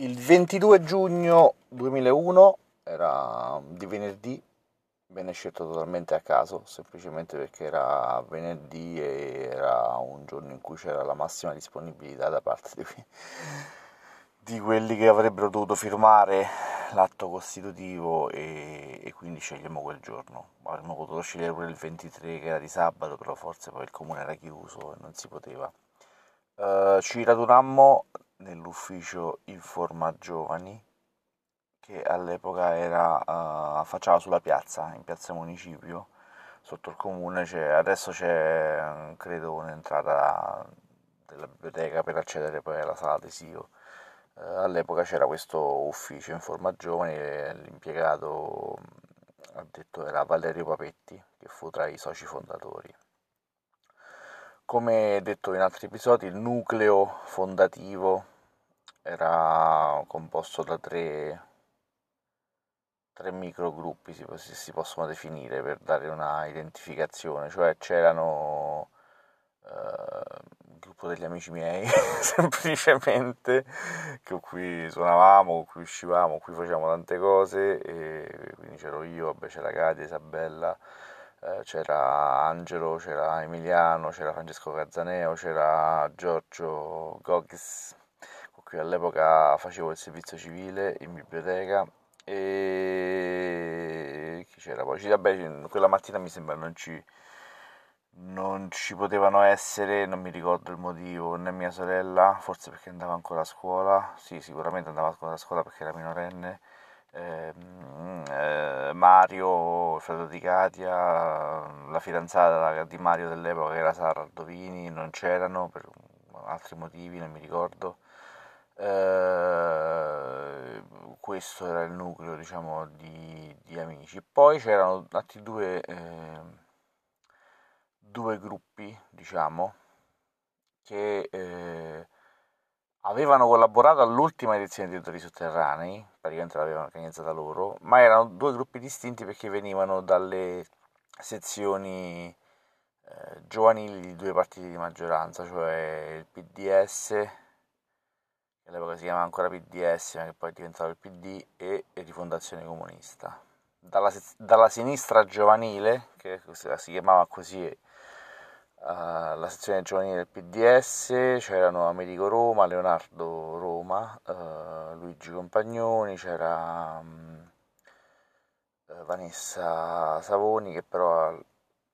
Il 22 giugno 2001 era di venerdì, venne scelto totalmente a caso, semplicemente perché era venerdì e era un giorno in cui c'era la massima disponibilità da parte di, di quelli che avrebbero dovuto firmare l'atto costitutivo e, e, quindi scegliamo quel giorno. Avremmo potuto scegliere pure il 23 che era di sabato, però forse poi il comune era chiuso e non si poteva. Uh, ci radunammo nell'ufficio Informa Giovani, che all'epoca era, uh, affacciava sulla piazza, in piazza Municipio, sotto il comune, c'è, adesso c'è credo un'entrata della biblioteca per accedere poi alla sala adesivo. Uh, all'epoca c'era questo ufficio Informa Giovani e l'impiegato ha detto era Valerio Papetti, che fu tra i soci fondatori. Come detto in altri episodi, il nucleo fondativo era composto da tre, tre microgruppi, si, si, possono definire per dare una identificazione, cioè c'erano il gruppo degli amici miei, semplicemente, con cui suonavamo, con cui uscivamo, con cui facevamo tante cose, e quindi c'ero io, vabbè, c'era Katia, Isabella, eh, c'era Angelo, c'era Emiliano, c'era Francesco Cazzaneo, c'era Giorgio Gogis, con cui all'epoca facevo il servizio civile in biblioteca. E chi c'era poi? Vabbè, quella mattina mi sembra non ci, non ci potevano essere, non mi ricordo il motivo, né mia sorella, forse perché andava ancora a scuola, sì sicuramente andava ancora a scuola perché era minorenne, Mario, il fratello di Katia, la fidanzata di Mario dell'epoca che era Sara Ardovini, non c'erano per altri motivi, non mi ricordo. Eh, questo era il nucleo diciamo di, di amici poi c'erano altri due, eh, due gruppi diciamo che eh, avevano collaborato all'ultima edizione di Dottori Sotterranei, praticamente l'avevano organizzata loro, ma erano due gruppi distinti perché venivano dalle sezioni eh, giovanili di due partiti di maggioranza, cioè il PDS, che all'epoca si chiamava ancora PDS, ma che poi è diventato il PD, e, e Rifondazione Comunista. Dalla, dalla sinistra giovanile, che si chiamava così alla sezione giovanile del PDS c'erano Americo Roma, Leonardo Roma, uh, Luigi Compagnoni, c'era um, Vanessa Savoni che però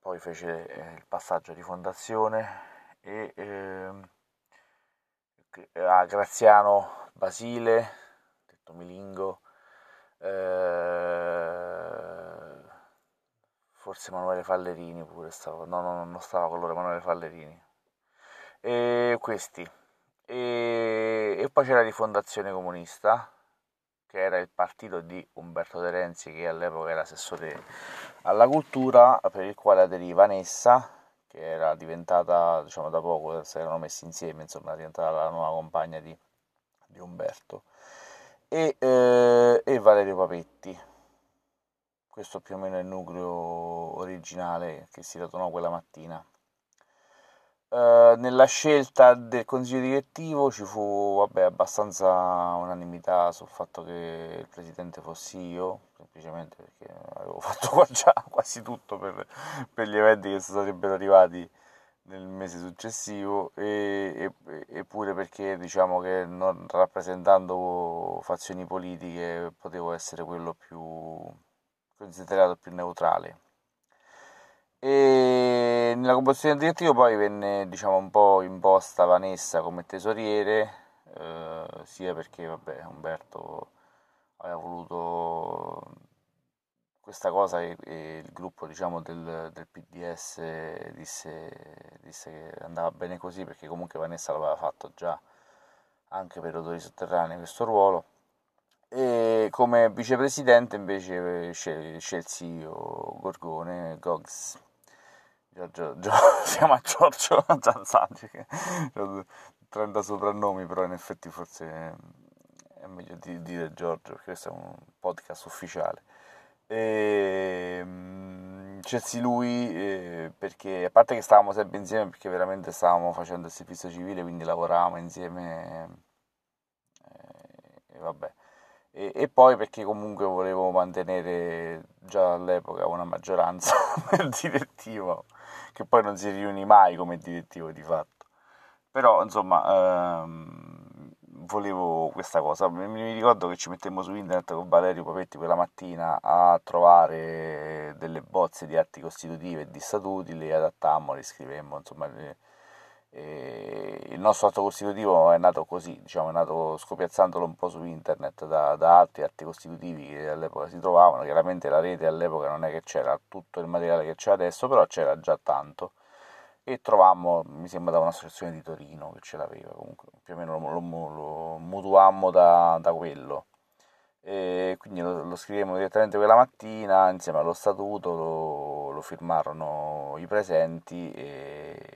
poi fece il passaggio di fondazione e eh, Graziano Basile, detto Milingo, eh, forse Emanuele Fallerini pure stava, no, no, non stava con loro, Emanuele Fallerini. E questi. E, e poi c'era la Rifondazione Comunista, che era il partito di Umberto De Renzi, che all'epoca era assessore alla cultura, per il quale aderiva Vanessa, che era diventata, diciamo da poco, si erano messi insieme, insomma, era diventata la nuova compagna di, di Umberto, e, eh, e Valerio Papetti questo più o meno è il nucleo originale che si radunò quella mattina. Uh, nella scelta del consiglio direttivo ci fu vabbè, abbastanza unanimità sul fatto che il presidente fossi io, semplicemente perché avevo fatto già quasi tutto per, per gli eventi che sarebbero arrivati nel mese successivo e, e, eppure perché diciamo che non rappresentando fazioni politiche potevo essere quello più considerato più neutrale. E nella composizione direttiva poi venne diciamo, un po' imposta Vanessa come tesoriere, eh, sia perché vabbè, Umberto aveva voluto questa cosa e, e il gruppo diciamo, del, del, PDS disse, disse, che andava bene così perché comunque Vanessa l'aveva fatto già anche per odori sotterranei questo ruolo e come vicepresidente invece scelsi io Gorgone, Gogs, Giorgio, Giorgio, si chiama Giorgio Zanzanti, che ho 30 soprannomi, però in effetti forse è meglio di dire Giorgio, perché questo è un podcast ufficiale. E, um, scelsi lui eh, perché, a parte che stavamo sempre insieme, perché veramente stavamo facendo il servizio civile, quindi lavoravamo insieme vabbè. E, e, poi perché comunque volevo mantenere già all'epoca una maggioranza nel direttivo, che poi non si riunì mai come direttivo di fatto. Però insomma ehm, volevo questa cosa. Mi, ricordo che ci mettemmo su internet con Valerio Papetti quella mattina a trovare delle bozze di atti costitutivi e di statuti, le adattammo, le scrivemmo, insomma... Le, e il nostro atto costitutivo è nato così, diciamo, è nato scopiazzandolo un po' su internet da, da, altri atti costitutivi che all'epoca si trovavano. Chiaramente la rete all'epoca non è che c'era tutto il materiale che c'è adesso, però c'era già tanto. E trovammo, mi sembra, da un'associazione di Torino che ce l'aveva, comunque più o meno lo, lo, lo mutuammo da, da, quello. E quindi lo, lo scrivemmo direttamente quella mattina insieme allo statuto, lo, lo firmarono i presenti e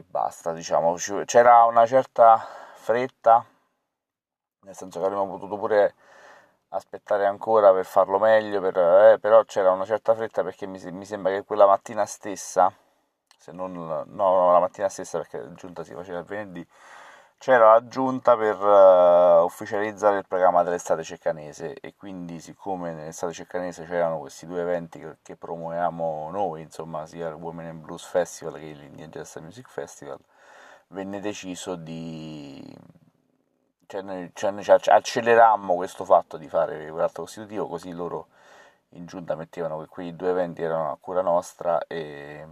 e, basta, diciamo. C'era una certa fretta, nel senso che avremmo potuto pure aspettare ancora per farlo meglio, per, eh, però c'era una certa fretta perché mi, mi, sembra che quella mattina stessa, se non no, la mattina stessa perché giunta si faceva il venerdì, c'era la giunta per uh, ufficializzare il programma dell'estate ceccanese e quindi siccome nell'estate ceccanese c'erano questi due eventi che, che promuoviamo noi, insomma sia il Women in Blues Festival che l'India Jazz Music Festival, venne deciso di... Cioè noi, cioè accelerammo questo fatto di fare quell'atto costitutivo così loro in giunta mettevano che quei due eventi erano a cura nostra e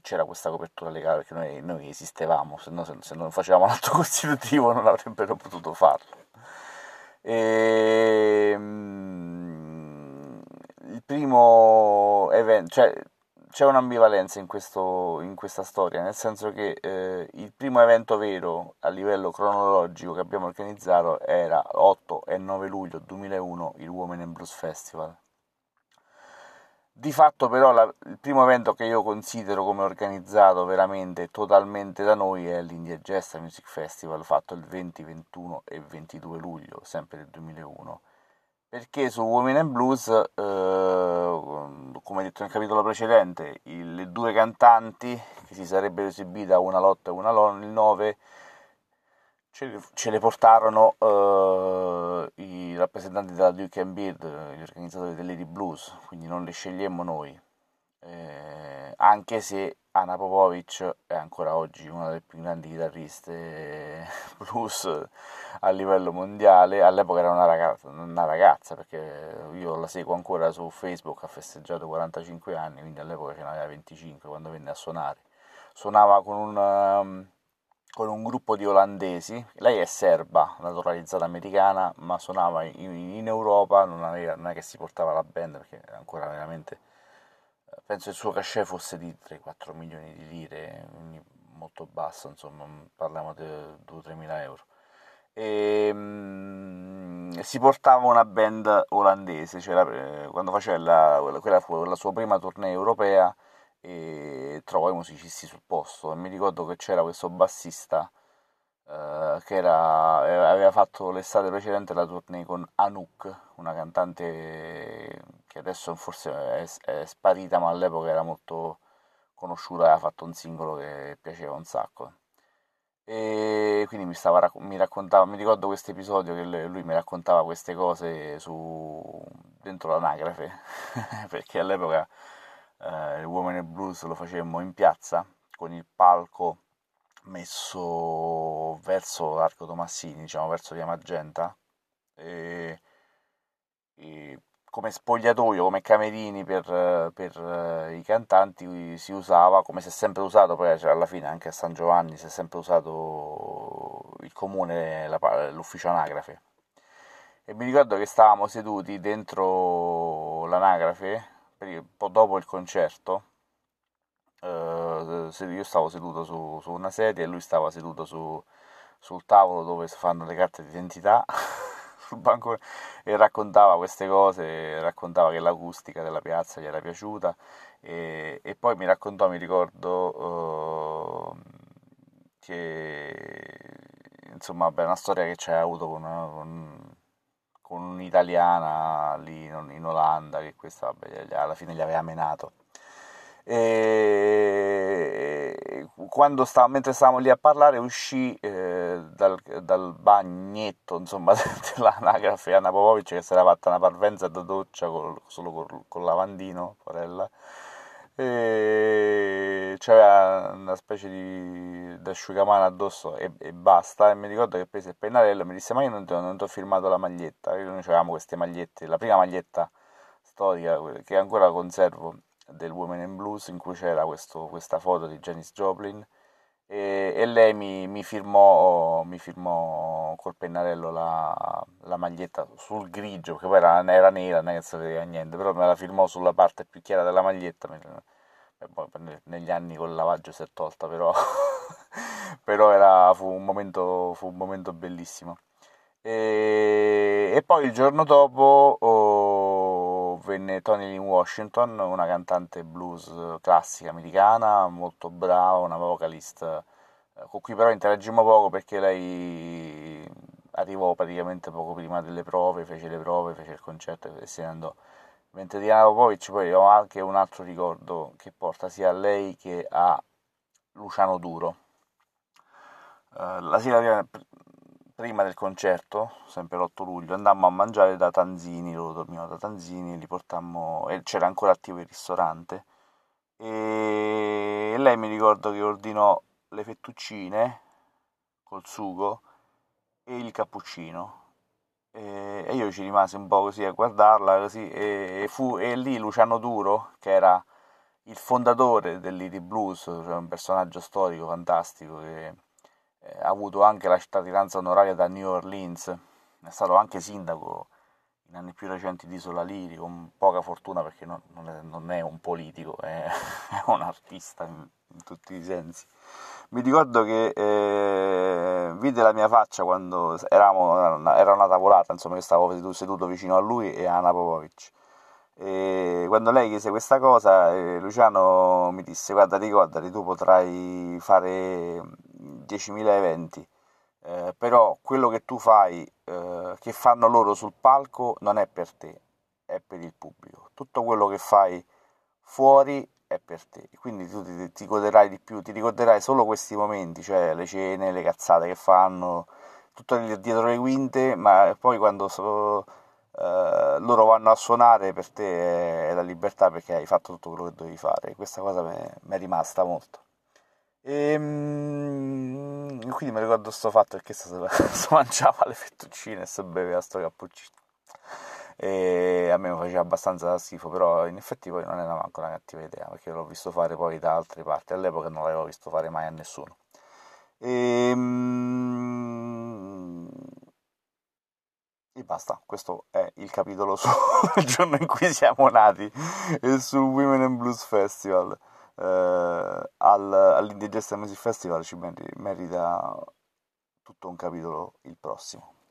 c'era questa copertura legale perché noi, noi esistevamo, se, no, se, se non facevamo l'atto costitutivo non avrebbero potuto farlo. E, ehm, il primo evento, cioè c'è un'ambivalenza in, questo, in, questa storia, nel senso che eh, il primo evento vero a livello cronologico che abbiamo organizzato era 8 e 9 luglio 2001 il Women in Blues Festival di fatto però la, il primo evento che io considero come organizzato veramente totalmente da noi è l'India Jazz Music Festival fatto il 20, 21 e 22 luglio, sempre del 2001. Perché su Women and Blues, eh, come detto nel capitolo precedente, il, le due cantanti che si sarebbero esibite una lotta e una il 9 ce, le portarono uh, i rappresentanti della Duke and Beard, gli organizzatori dell'Eri Blues, quindi non le scegliemmo noi. Eh, anche se Anna Popovic è ancora oggi una delle più grandi chitarriste blues a livello mondiale, all'epoca era una ragazza, una ragazza, perché io la seguo ancora su Facebook, ha festeggiato 45 anni, quindi all'epoca ce n'aveva 25 quando venne a suonare. Suonava con un... Con un gruppo di olandesi, lei è serba, naturalizzata americana, ma suonava in, in Europa, non, aveva, non, è che si portava la band perché ancora veramente, eh, penso il suo cachet fosse di 3-4 milioni di lire, molto basso, insomma, parliamo di 2-3 mila euro. E, um, si portava una band olandese, cioè quando faceva la, quella, la sua prima tournée europea, e trovavo i musicisti sul posto. E mi ricordo che c'era questo bassista eh, che era, aveva fatto l'estate precedente la tournée con Anouk, una cantante che adesso forse è, è sparita ma all'epoca era molto conosciuta, aveva fatto un singolo che piaceva un sacco. E quindi mi, stava, mi raccontava, mi ricordo questo episodio che lui mi raccontava queste cose su, dentro l'anagrafe perché all'epoca eh, il Women in Blues lo facemmo in piazza con il palco messo verso l'Arco Tomassini, diciamo verso via Magenta, e, e come spogliatoio, come camerini per, per uh, i cantanti si usava, come si è sempre usato, poi cioè, alla fine anche a San Giovanni si è sempre usato il comune, la, l'ufficio anagrafe. E mi ricordo che stavamo seduti dentro l'anagrafe un po' dopo il concerto, eh, io stavo seduto su, su, una sedia e lui stava seduto su, sul tavolo dove si fanno le carte d'identità sul banco e raccontava queste cose, raccontava che l'acustica della piazza gli era piaciuta e, e poi mi raccontò, mi ricordo, eh, che insomma, è una storia che c'è avuto con, con con un'italiana lì in Olanda che questa vabbè, alla fine gli aveva menato. E quando stavo, mentre stavamo lì a parlare uscì eh, dal, dal, bagnetto insomma dell'anagrafe Anna Popovic che si era fatta una parvenza da doccia col, solo col, col lavandino porella e c'era una specie di asciugamano addosso e, e, basta. E mi ricordo che prese il pennarello e mi disse ma io non ti, ho firmato la maglietta. Noi avevamo queste magliette la prima maglietta storica che ancora conservo del Women in Blues in cui c'era questo, questa foto di Janis Joplin e, e lei mi, mi, firmò, mi, firmò, col pennarello la, la, maglietta sul grigio, che poi era, era nera, non è si vedeva niente, però me la firmò sulla parte più chiara della maglietta, negli anni col lavaggio si è tolta, però, però era, fu, un momento, fu un momento bellissimo. E, e poi il giorno dopo... Venne Tony Lynn Washington, una cantante blues classica americana, molto brava, una vocalist eh, con cui però interagimmo poco perché lei arrivò praticamente poco prima delle prove, fece le prove, fece il concerto e se ne andò. Mentre Diana Popovic poi ho anche un altro ricordo che porta sia a lei che a Luciano Duro. Uh, la sera prima del concerto, sempre l'8 luglio, andammo a mangiare da Tanzini, loro dormivano da Tanzini, li portammo, e c'era ancora attivo il ristorante, e lei mi ricordo che ordinò le fettuccine col sugo e il cappuccino, e io ci rimasi un po' così a guardarla, così, e, fu, e lì Luciano Duro, che era il fondatore dell'Iri Blues, cioè un personaggio storico fantastico che ha avuto anche la cittadinanza onoraria da New Orleans, è stato anche sindaco in anni più recenti di Isola Liri, con poca fortuna perché non, non, è, non è, un politico, è, è un artista in, in, tutti i sensi. Mi ricordo che eh, vide la mia faccia quando eravamo, era una tavolata, insomma, io stavo seduto vicino a lui e a Anna Popovic. E quando lei chiese questa cosa, eh, Luciano mi disse: Guarda, ricordati, tu potrai fare 10.000 eventi, eh, però quello che tu fai, eh, che fanno loro sul palco, non è per te, è per il pubblico. Tutto quello che fai fuori è per te, quindi tu ti, ti goderai di più, ti ricorderai solo questi momenti, cioè le cene, le cazzate che fanno, tutto dietro le quinte, ma poi quando so, Uh, loro vanno a suonare per te è la libertà perché hai fatto tutto quello che dovevi fare. Questa cosa mi è rimasta molto e ehm, quindi mi ricordo sto fatto perché si mangiava le fettuccine e si beveva sto cappuccino. E a me mi faceva abbastanza schifo, però in effetti poi non era manco una cattiva idea, perché l'ho visto fare poi da altre parti, all'epoca non l'avevo visto fare mai a nessuno. E, ehm, e basta, questo è il capitolo sul giorno in cui siamo nati e sul Women in Blues Festival eh, al, Music Festival ci merita tutto un capitolo il prossimo.